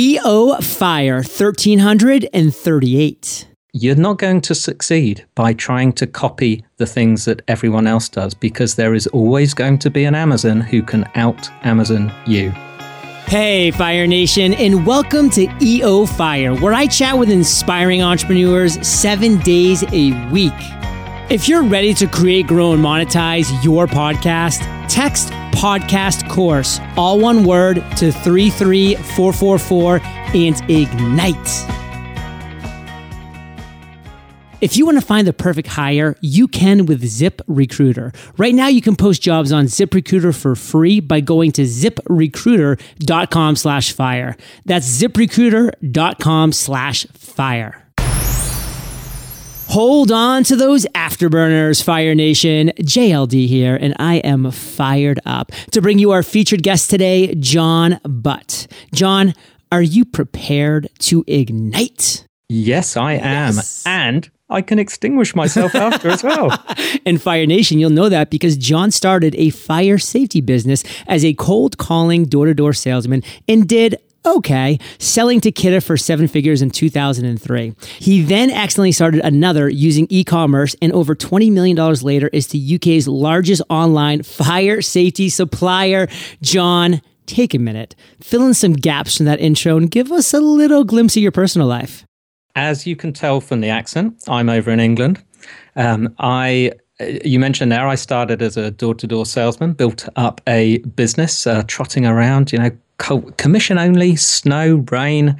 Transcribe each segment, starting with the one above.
EO Fire 1338. You're not going to succeed by trying to copy the things that everyone else does because there is always going to be an Amazon who can out Amazon you. Hey, Fire Nation, and welcome to EO Fire, where I chat with inspiring entrepreneurs seven days a week. If you're ready to create, grow, and monetize your podcast, text podcast course, all one word, to 33444 and ignite. If you want to find the perfect hire, you can with Zip Recruiter. Right now, you can post jobs on ZipRecruiter for free by going to ziprecruiter.com slash fire. That's ziprecruiter.com slash fire. Hold on to those afterburners, Fire Nation. JLD here, and I am fired up to bring you our featured guest today, Jon Butt. Jon, are you prepared to ignite? Yes, I am. Yes. And I can extinguish myself after as well. In Fire Nation, you'll know that because Jon started a fire safety business as a cold calling door to door salesman and did okay, selling to Kidde for seven figures in 2003. He then accidentally started another using e commerce, and over $20 million later is the UK's largest online fire safety supplier. Jon, take a minute, fill in some gaps from that intro, and give us a little glimpse of your personal life. As you can tell from the accent, I'm over in England. Um, I you mentioned there I started as a door-to-door salesman, built up a business, uh, trotting around, you know, co- commission only, snow, rain,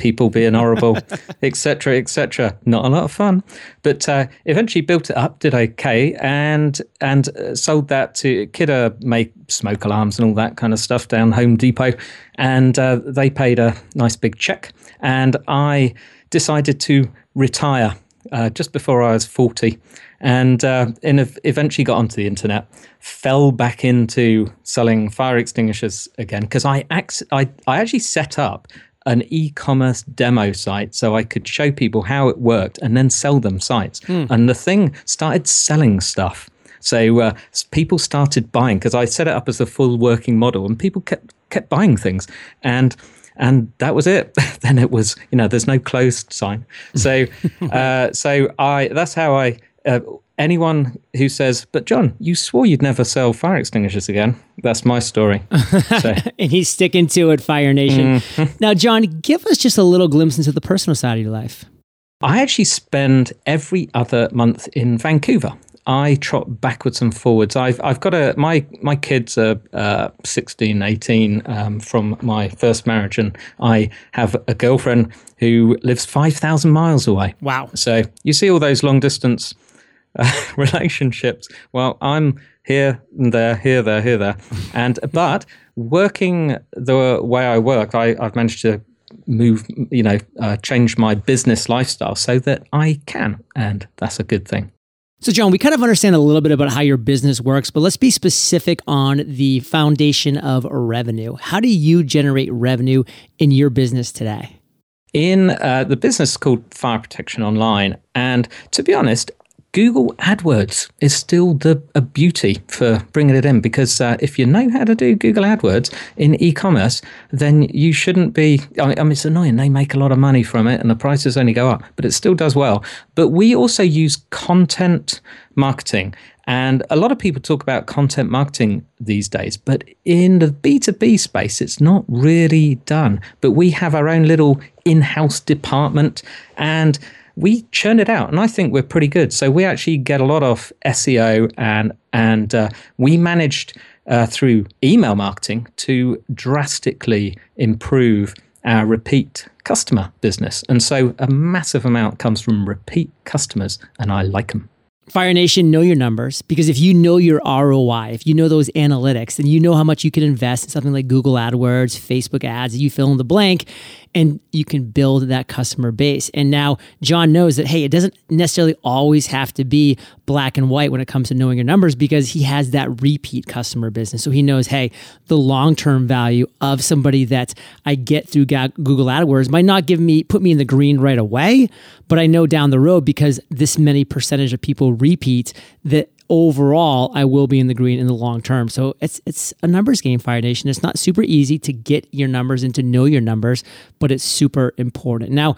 people being horrible, etc., etc. Not a lot of fun, but uh, eventually built it up, did okay, and and uh, sold that to Kidde make smoke alarms and all that kind of stuff down Home Depot, and uh, they paid a nice big check, and I decided to retire uh, just before I was 40 and uh, eventually got onto the internet, fell back into selling fire extinguishers again because I, ac- I, I actually set up an e-commerce demo site so I could show people how it worked and then sell them sites. Hmm. And the thing started selling stuff. So uh, people started buying because I set it up as a full working model, and people kept kept buying things. And and that was it. then it was, you know, there's no closed sign. So, uh, so I that's how I. Uh, anyone who says, "But Jon, you swore you'd never sell fire extinguishers again," that's my story. So. and he's sticking to it, Fire Nation. Mm-hmm. Now, Jon, give us just a little glimpse into the personal side of your life. I actually spend every other month in Vancouver. I trot backwards and forwards. I've I've got a my my kids are uh, 16, 18 um, from my first marriage, and I have a girlfriend who lives five thousand miles away. Wow! So you see all those long distance uh, relationships. Well, I'm here and there, here, there, here, there, and but working the way I work, I, I've managed to move, you know, uh, change my business lifestyle so that I can, and that's a good thing. So, Jon, we kind of understand a little bit about how your business works, but let's be specific on the foundation of revenue. How do you generate revenue in your business today? In uh, the business called Fire Protection Online, and to be honest, Google AdWords is still the a beauty for bringing it in because uh, if you know how to do Google AdWords in e-commerce, then you shouldn't be. I mean, it's annoying; they make a lot of money from it, and the prices only go up, but it still does well. But we also use content marketing, and a lot of people talk about content marketing these days, but in the B2B space, it's not really done. But we have our own little in-house department, and we churn it out, and I think we're pretty good. So we actually get a lot of SEO, and and uh, we managed uh, through email marketing to drastically improve our repeat customer business, and so a massive amount comes from repeat customers, and I like them. Fire Nation, know your numbers because if you know your ROI, if you know those analytics, then you know how much you can invest in something like Google AdWords, Facebook ads, you fill in the blank, and you can build that customer base. And now Jon knows that, hey, it doesn't necessarily always have to be black and white when it comes to knowing your numbers because he has that repeat customer business. So he knows, hey, the long term value of somebody that I get through Google AdWords might not give me, put me in the green right away, but I know down the road because this many percentage of people repeat that overall, I will be in the green in the long term. So it's it's a numbers game, Fire Nation. It's not super easy to get your numbers and to know your numbers, but it's super important. Now,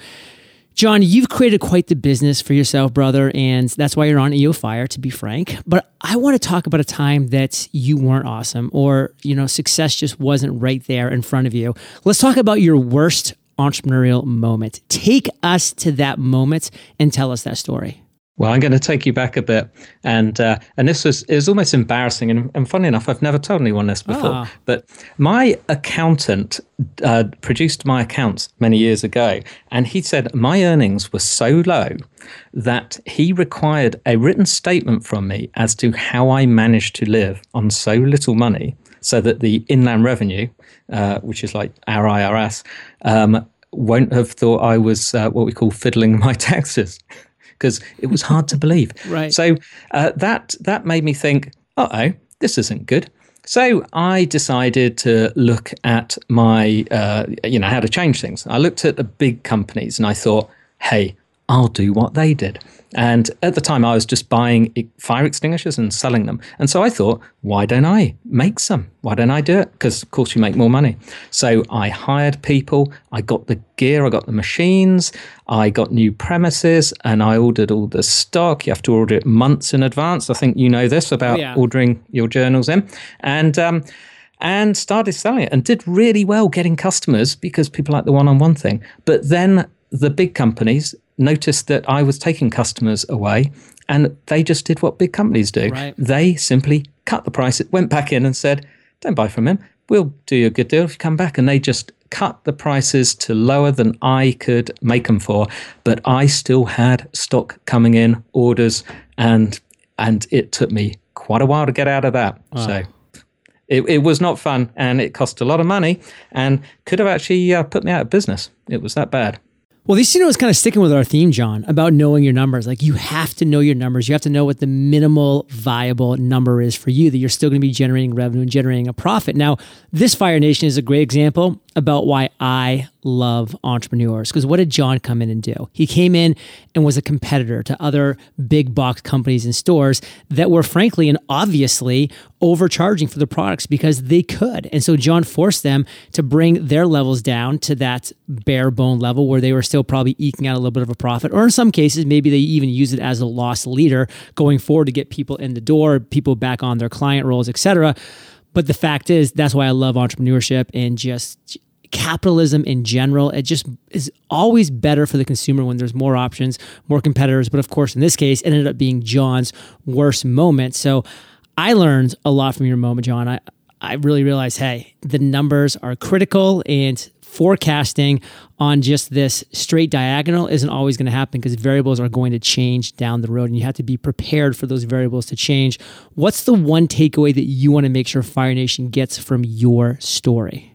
Jon, you've created quite the business for yourself, brother, and that's why you're on EO Fire, to be frank. But I want to talk about a time that you weren't awesome or, you know, success just wasn't right there in front of you. Let's talk about your worst entrepreneurial moment. Take us to that moment and tell us that story. Well, I'm going to take you back a bit, and uh, and this was is almost embarrassing, and, and funny enough, I've never told anyone this before. Oh. But my accountant uh, produced my accounts many years ago, and he said my earnings were so low that he required a written statement from me as to how I managed to live on so little money, so that the inland revenue, uh, which is like our IRS, um, won't have thought I was uh, what we call fiddling my taxes because it was hard to believe. right. So uh, that that made me think, uh oh, this isn't good. So I decided to look at my, uh, you know, how to change things. I looked at the big companies and I thought, hey, I'll do what they did. And at the time, I was just buying fire extinguishers and selling them. And so I thought, why don't I make some? Why don't I do it? Because, of course, you make more money. So I hired people, I got the gear, I got the machines, I got new premises, and I ordered all the stock. You have to order it months in advance. I think you know this about yeah. ordering your journals in. And, um, and started selling it and did really well getting customers because people like the one on one thing. But then the big companies noticed that I was taking customers away and they just did what big companies do. Right. They simply cut the price, it went back in and said, Don't buy from him. We'll do you a good deal if you come back. And they just cut the prices to lower than I could make them for. But I still had stock coming in, orders, and and it took me quite a while to get out of that. Wow. So it, it was not fun and it cost a lot of money and could have actually uh, put me out of business. It was that bad. Well, this, you know, is kind of sticking with our theme, Jon, about knowing your numbers. Like you have to know your numbers. You have to know what the minimal viable number is for you that you're still going to be generating revenue and generating a profit. Now, this Fire Nation is a great example about why I love entrepreneurs. Because what did Jon come in and do? He came in and was a competitor to other big box companies and stores that were frankly and obviously overcharging for the products because they could. And so Jon forced them to bring their levels down to that bare bone level where they were still probably eking out a little bit of a profit. Or in some cases, maybe they even use it as a loss leader going forward to get people in the door, people back on their client rolls, etc. But the fact is, that's why I love entrepreneurship and just capitalism in general. It just is always better for the consumer when there's more options, more competitors. But of course, in this case, it ended up being Jon's worst moment. So I learned a lot from your moment, Jon. I, I really realized, hey, the numbers are critical and forecasting on just this straight diagonal isn't always going to happen because variables are going to change down the road and you have to be prepared for those variables to change. What's the one takeaway that you want to make sure Fire Nation gets from your story?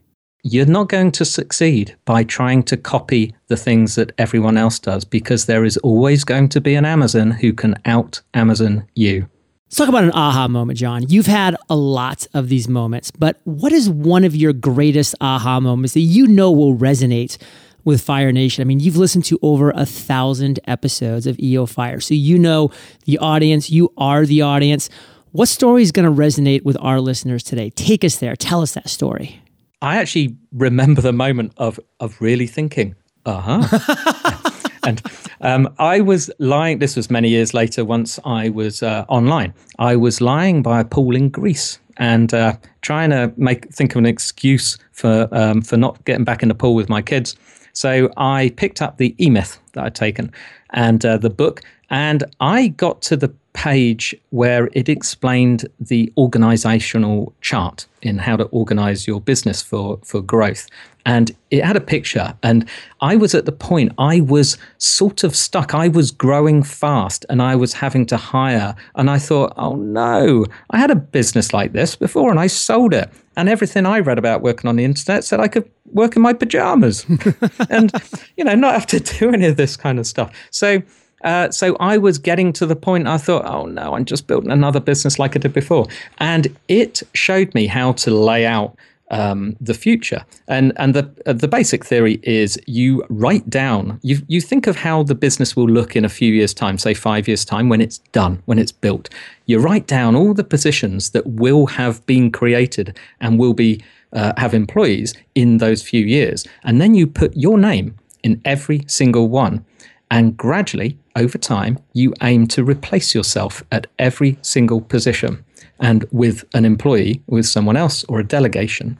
You're not going to succeed by trying to copy the things that everyone else does because there is always going to be an Amazon who can out Amazon you. Let's talk about an aha moment, Jon. You've had a lot of these moments, but what is one of your greatest aha moments that you know will resonate with Fire Nation? I mean, you've listened to over a thousand episodes of EO Fire, so you know the audience, you are the audience. What story is going to resonate with our listeners today? Take us there. Tell us that story. I actually remember the moment of of really thinking, uh huh. and um, I was lying. This was many years later. Once I was uh, online, I was lying by a pool in Greece and uh, trying to make think of an excuse for um, for not getting back in the pool with my kids. So I picked up the E Myth that I'd taken and uh, the book, and I got to the page where it explained the organizational chart in how to organize your business for, for growth. And it had a picture, and I was at the point I was sort of stuck. I was growing fast and I was having to hire. And I thought, oh no, I had a business like this before and I sold it. And everything I read about working on the internet said I could work in my pajamas and, you know, not have to do any of this kind of stuff. So, uh, so I was getting to the point I thought, oh no, I'm just building another business like I did before. And it showed me how to lay out um, the future. And and the uh, the basic theory is you write down you you think of how the business will look in a few years time, say five years time when it's done, when it's built. You write down all the positions that will have been created and will be uh, have employees in those few years, and then you put your name in every single one. And gradually, over time, you aim to replace yourself at every single position and with an employee, with someone else or a delegation.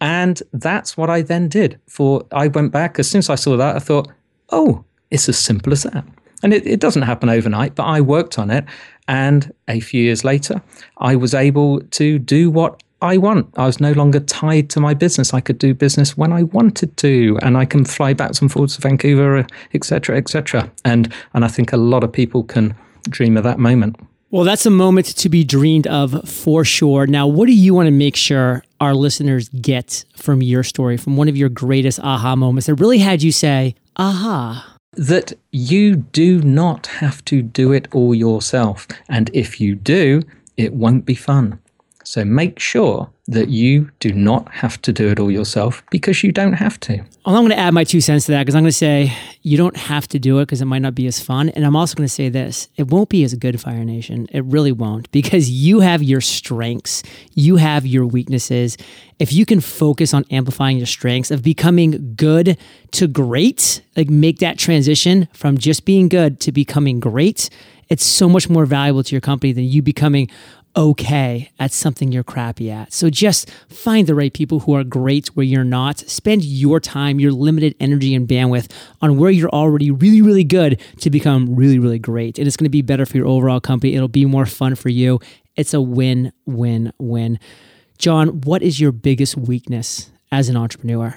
And that's what I then did. For I went back as soon as I saw that, I thought, oh, it's as simple as that. And it, it doesn't happen overnight, but I worked on it. And a few years later, I was able to do what I want. I was no longer tied to my business. I could do business when I wanted to, and I can fly back and forwards to Vancouver, etc., etc. And and I think a lot of people can dream of that moment. Well, that's a moment to be dreamed of for sure. Now, what do you want to make sure our listeners get from your story, from one of your greatest aha moments that really had you say, aha? That you do not have to do it all yourself. And if you do, it won't be fun. So make sure that you do not have to do it all yourself because you don't have to. Well, I'm going to add my two cents to that because I'm going to say you don't have to do it because it might not be as fun. And I'm also going to say this it won't be as good, Fire Nation. It really won't because you have your strengths, you have your weaknesses. If you can focus on amplifying your strengths of becoming good to great, like make that transition from just being good to becoming great, it's so much more valuable to your company than you becoming okay at something you're crappy at. So just find the right people who are great where you're not. Spend your time, your limited energy and bandwidth on where you're already really, really good to become really, really great. And it's going to be better for your overall company. It'll be more fun for you. It's a win, win, win. Jon, what is your biggest weakness as an entrepreneur?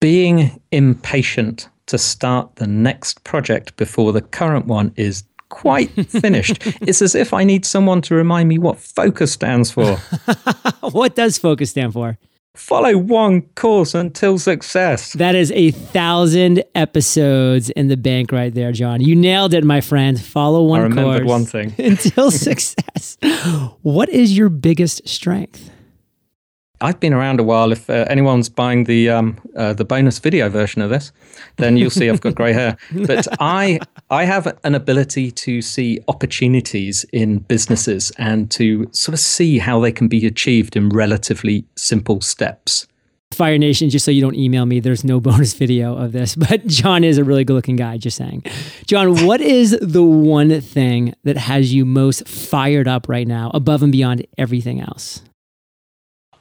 Being impatient to start the next project before the current one is quite finished. it's as if I need someone to remind me what focus stands for. what does focus stand for? Follow one course until success. That is a thousand episodes in the bank right there, Jon. You nailed it, my friend. Follow one I remembered course one thing until success. what is your biggest strength? I've been around a while. If uh, anyone's buying the um, uh, the bonus video version of this, then you'll see I've got grey hair. But I I have an ability to see opportunities in businesses and to sort of see how they can be achieved in relatively simple steps. Fire Nation, just so you don't email me, there's no bonus video of this, but Jon is a really good looking guy, just saying. Jon, what is the one thing that has you most fired up right now, above and beyond everything else?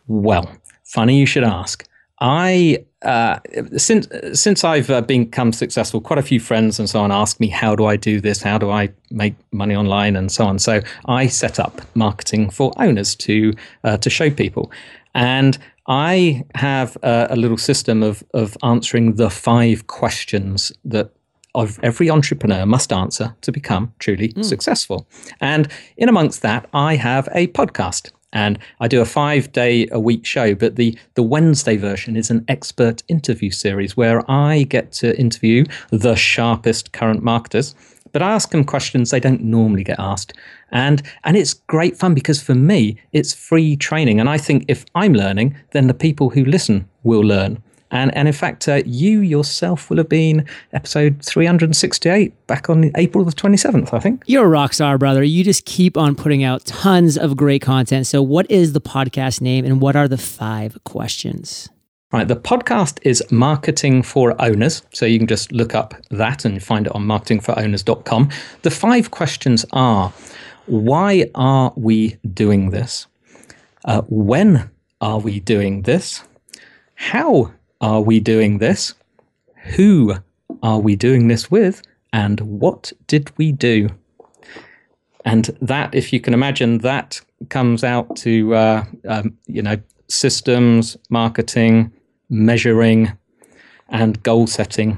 Well, funny you should ask. I uh, since since I've uh, become successful, quite a few friends and so on ask me, "How do I do this? How do I make money online?" and so on. So I set up marketing for owners to uh, to show people, and I have a, a little system of of answering the five questions that of every entrepreneur must answer to become truly mm. successful. And in amongst that, I have a podcast and I do a five day a week show, but the, the Wednesday version is an expert interview series where I get to interview the sharpest current marketers, but I ask them questions they don't normally get asked. And, and it's great fun because for me, it's free training. And I think if I'm learning, then the people who listen will learn. And, and in fact, uh, you yourself will have been episode 368 back on April the 27th, I think. You're a rock star, brother. You just keep on putting out tons of great content. So, what is the podcast name and what are the five questions? Right, the podcast is Marketing for Owners. So you can just look up that and find it on marketingforowners.com. The five questions are why are we doing this? Uh, when are we doing this? How are we doing this? Who are we doing this with? And what did we do? And that, if you can imagine, that comes out to, uh, um, you know, systems, marketing, measuring, and goal setting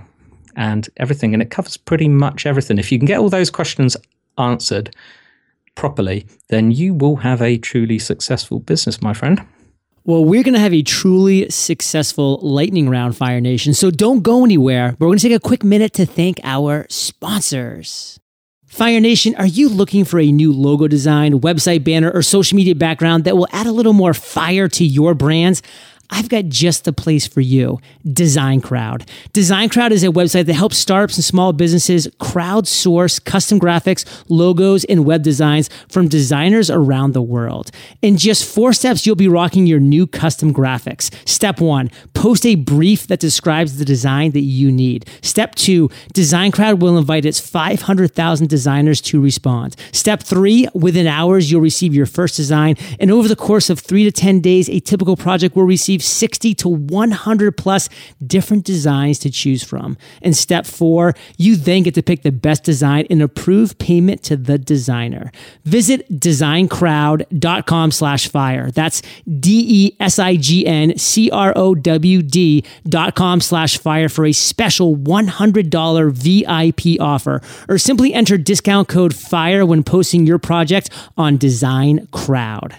and everything. And it covers pretty much everything. If you can get all those questions answered properly, then you will have a truly successful business, my friend. Well, we're going to have a truly successful lightning round, Fire Nation. So don't go anywhere. We're going to take a quick minute to thank our sponsors. Fire Nation, are you looking for a new logo design, website banner, or social media background that will add a little more fire to your brands? I've got just the place for you Design Crowd. Design Crowd is a website that helps startups and small businesses crowdsource custom graphics, logos, and web designs from designers around the world. In just four steps, you'll be rocking your new custom graphics. Step one, post a brief that describes the design that you need. Step two, Design Crowd will invite its 500,000 designers to respond. Step three, within hours, you'll receive your first design. And over the course of three to 10 days, a typical project will receive 60 to 100 plus different designs to choose from. And step four, you then get to pick the best design and approve payment to the designer. Visit designcrowd.com slash fire. That's D-E-S-I-G-N-C-R-O-W-D dot com slash fire for a special $100 VIP offer or simply enter discount code FIRE when posting your project on Design Crowd.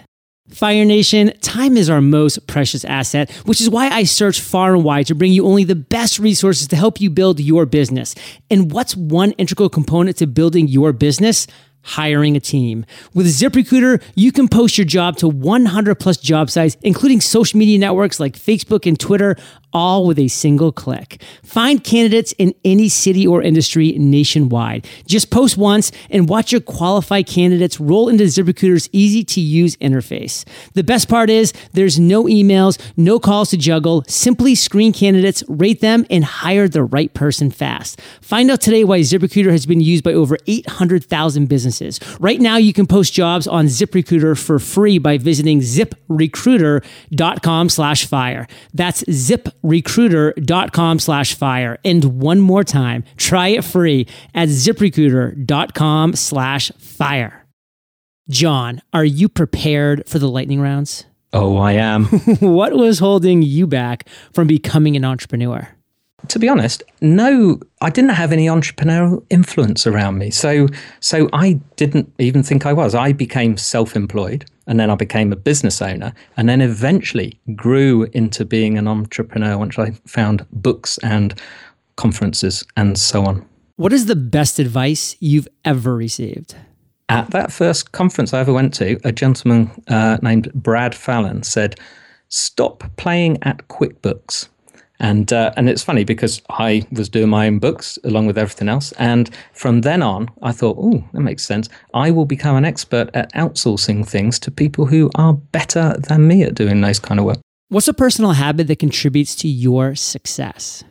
Fire Nation, time is our most precious asset, which is why I search far and wide to bring you only the best resources to help you build your business. And what's one integral component to building your business? hiring a team. With ZipRecruiter, you can post your job to 100 plus job sites, including social media networks like Facebook and Twitter, all with a single click. Find candidates in any city or industry nationwide. Just post once and watch your qualified candidates roll into ZipRecruiter's easy to use interface. The best part is there's no emails, no calls to juggle. Simply screen candidates, rate them, and hire the right person fast. Find out today why ZipRecruiter has been used by over 800,000 businesses. Right now, you can post jobs on ZipRecruiter for free by visiting ziprecruiter.com slash fire. That's zip ziprecruiter.com slash fire. And one more time, try it free at ziprecruiter.com slash fire. Jon, are you prepared for the lightning rounds? Oh, I am. what was holding you back from becoming an entrepreneur? to be honest, no, I didn't have any entrepreneurial influence around me. So, so I didn't even think I was. I became self-employed, and then I became a business owner, and then eventually grew into being an entrepreneur once I found books and conferences and so on. What is the best advice you've ever received? At that first conference I ever went to, a gentleman uh, named Brad Fallon said, "Stop playing at QuickBooks." And uh, and it's funny because I was doing my own books along with everything else, and from then on, I thought, oh, that makes sense. I will become an expert at outsourcing things to people who are better than me at doing those kind of work. What's a personal habit that contributes to your success?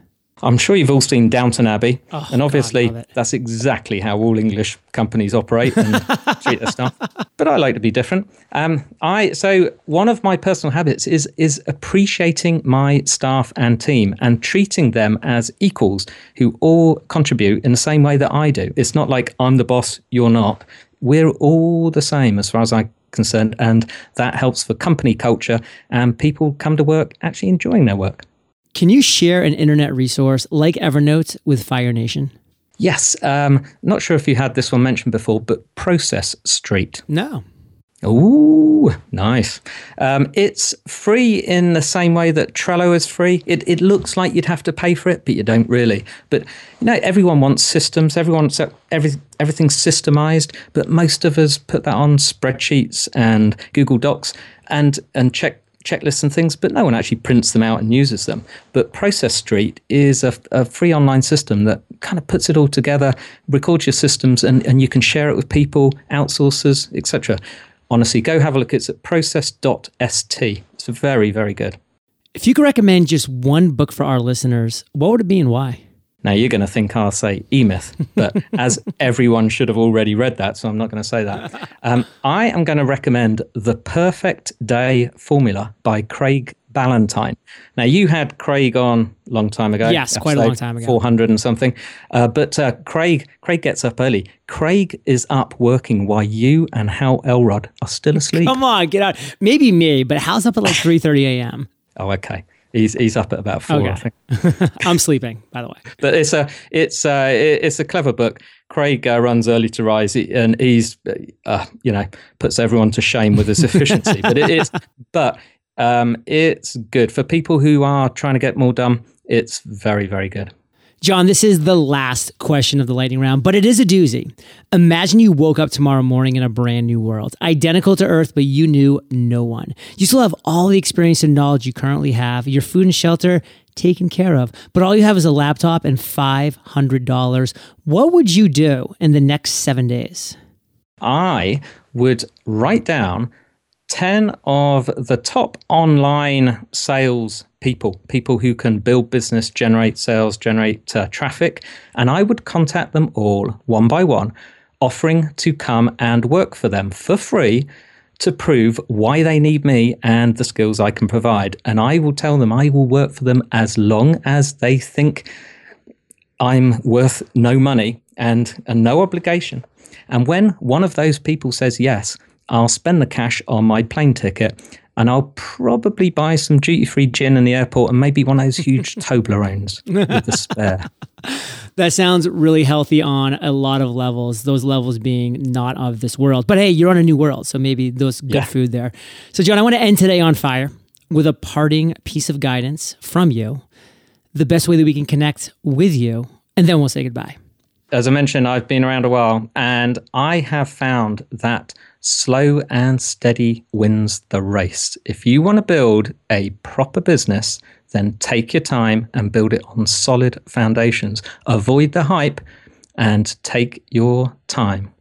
I'm sure you've all seen Downton Abbey, oh, and obviously God, that's exactly how all English companies operate and treat their staff. But I like to be different. Um, I so one of my personal habits is is appreciating my staff and team and treating them as equals who all contribute in the same way that I do. It's not like I'm the boss, you're not. We're all the same as far as I'm concerned, and that helps for company culture and people come to work actually enjoying their work. Can you share an internet resource like Evernote with Fire Nation? Yes. Um, not sure if you had this one mentioned before, but Process Street. No. Ooh, nice. Um, it's free in the same way that Trello is free. It, it looks like you'd have to pay for it, but you don't really. But you know, everyone wants systems. Everyone wants every, everything's systemized, but most of us put that on spreadsheets and Google Docs and and check checklists and things, but no one actually prints them out and uses them. But Process Street is a, a, free online system that kind of puts it all together, records your systems, and, and you can share it with people, outsourcers, etc. Honestly, go have a look. It's at process.st. It's very, very good. If you could recommend just one book for our listeners, what would it be and why? Now you're going to think I'll say E Myth, but as everyone should have already read that, so I'm not going to say that. Um, I am going to recommend The Perfect Day Formula by Craig Ballantyne. Now you had Craig on a long time ago. Yes, quite a long time ago. 400 and something. Uh, but uh, Craig, Craig gets up early. Craig is up working while you and Hal Elrod are still asleep. Come on, get out. Maybe me, but Hal's up at like 3:30 a.m. oh, okay. He's he's up at about four. Okay. I think. I'm sleeping, by the way. But it's a it's a it's a clever book. Craig uh, runs early to rise, and he's uh, you know puts everyone to shame with his efficiency. but it is, but um, it's good for people who are trying to get more done. It's very very good. Jon, this is the last question of the lightning round, but it is a doozy. Imagine you woke up tomorrow morning in a brand new world, identical to Earth, but you knew no one. You still have all the experience and knowledge you currently have, your food and shelter taken care of, but all you have is a laptop and $500. What would you do in the next seven days? I would write down 10 of the top online sales people, people who can build business, generate sales, generate uh, traffic. And I would contact them all one by one, offering to come and work for them for free to prove why they need me and the skills I can provide. And I will tell them I will work for them as long as they think I'm worth no money and, and no obligation. And when one of those people says yes, I'll spend the cash on my plane ticket and I'll probably buy some duty free gin in the airport and maybe one of those huge Toblerones with the spare. That sounds really healthy on a lot of levels, those levels being not of this world. But hey, you're on a new world, so maybe those good yeah. food there. So, Jon, I want to end today on fire with a parting piece of guidance from you, the best way that we can connect with you, and then we'll say goodbye as I mentioned, I've been around a while and I have found that slow and steady wins the race. If you want to build a proper business, then take your time and build it on solid foundations. Avoid the hype and take your time.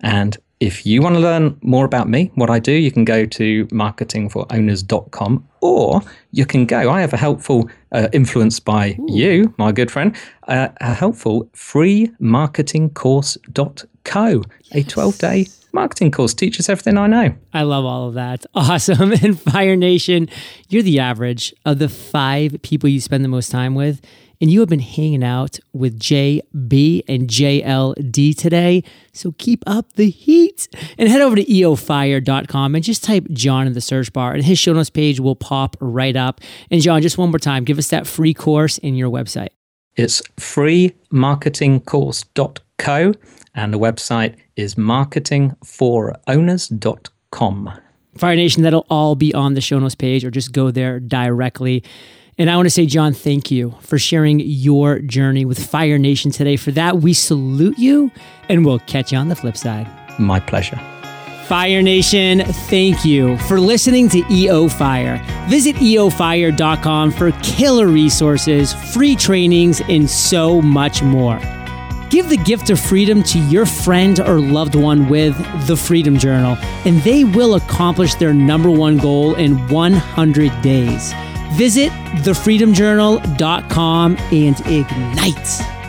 And if you want to learn more about me, what I do, you can go to marketingforowners.com or you can go. I have a helpful, uh, influenced by Ooh. you, my good friend, uh, a helpful free marketing course.co, yes. a 12 day marketing course teaches everything I know. I love all of that. Awesome. And Fire Nation, you're the average of the five people you spend the most time with and you have been hanging out with JB and JLD today. So keep up the heat and head over to eofire.com and just type Jon in the search bar, and his show notes page will pop right up. And Jon, just one more time, give us that free course in your website. It's freemarketingcourse.co, and the website is marketingforowners.com. Fire Nation, that'll all be on the show notes page, or just go there directly. And I want to say, Jon, thank you for sharing your journey with Fire Nation today. For that, we salute you and we'll catch you on the flip side. My pleasure. Fire Nation, thank you for listening to EO Fire. Visit eofire.com for killer resources, free trainings, and so much more. Give the gift of freedom to your friend or loved one with the Freedom Journal, and they will accomplish their number one goal in 100 days. Visit thefreedomjournal.com and ignite.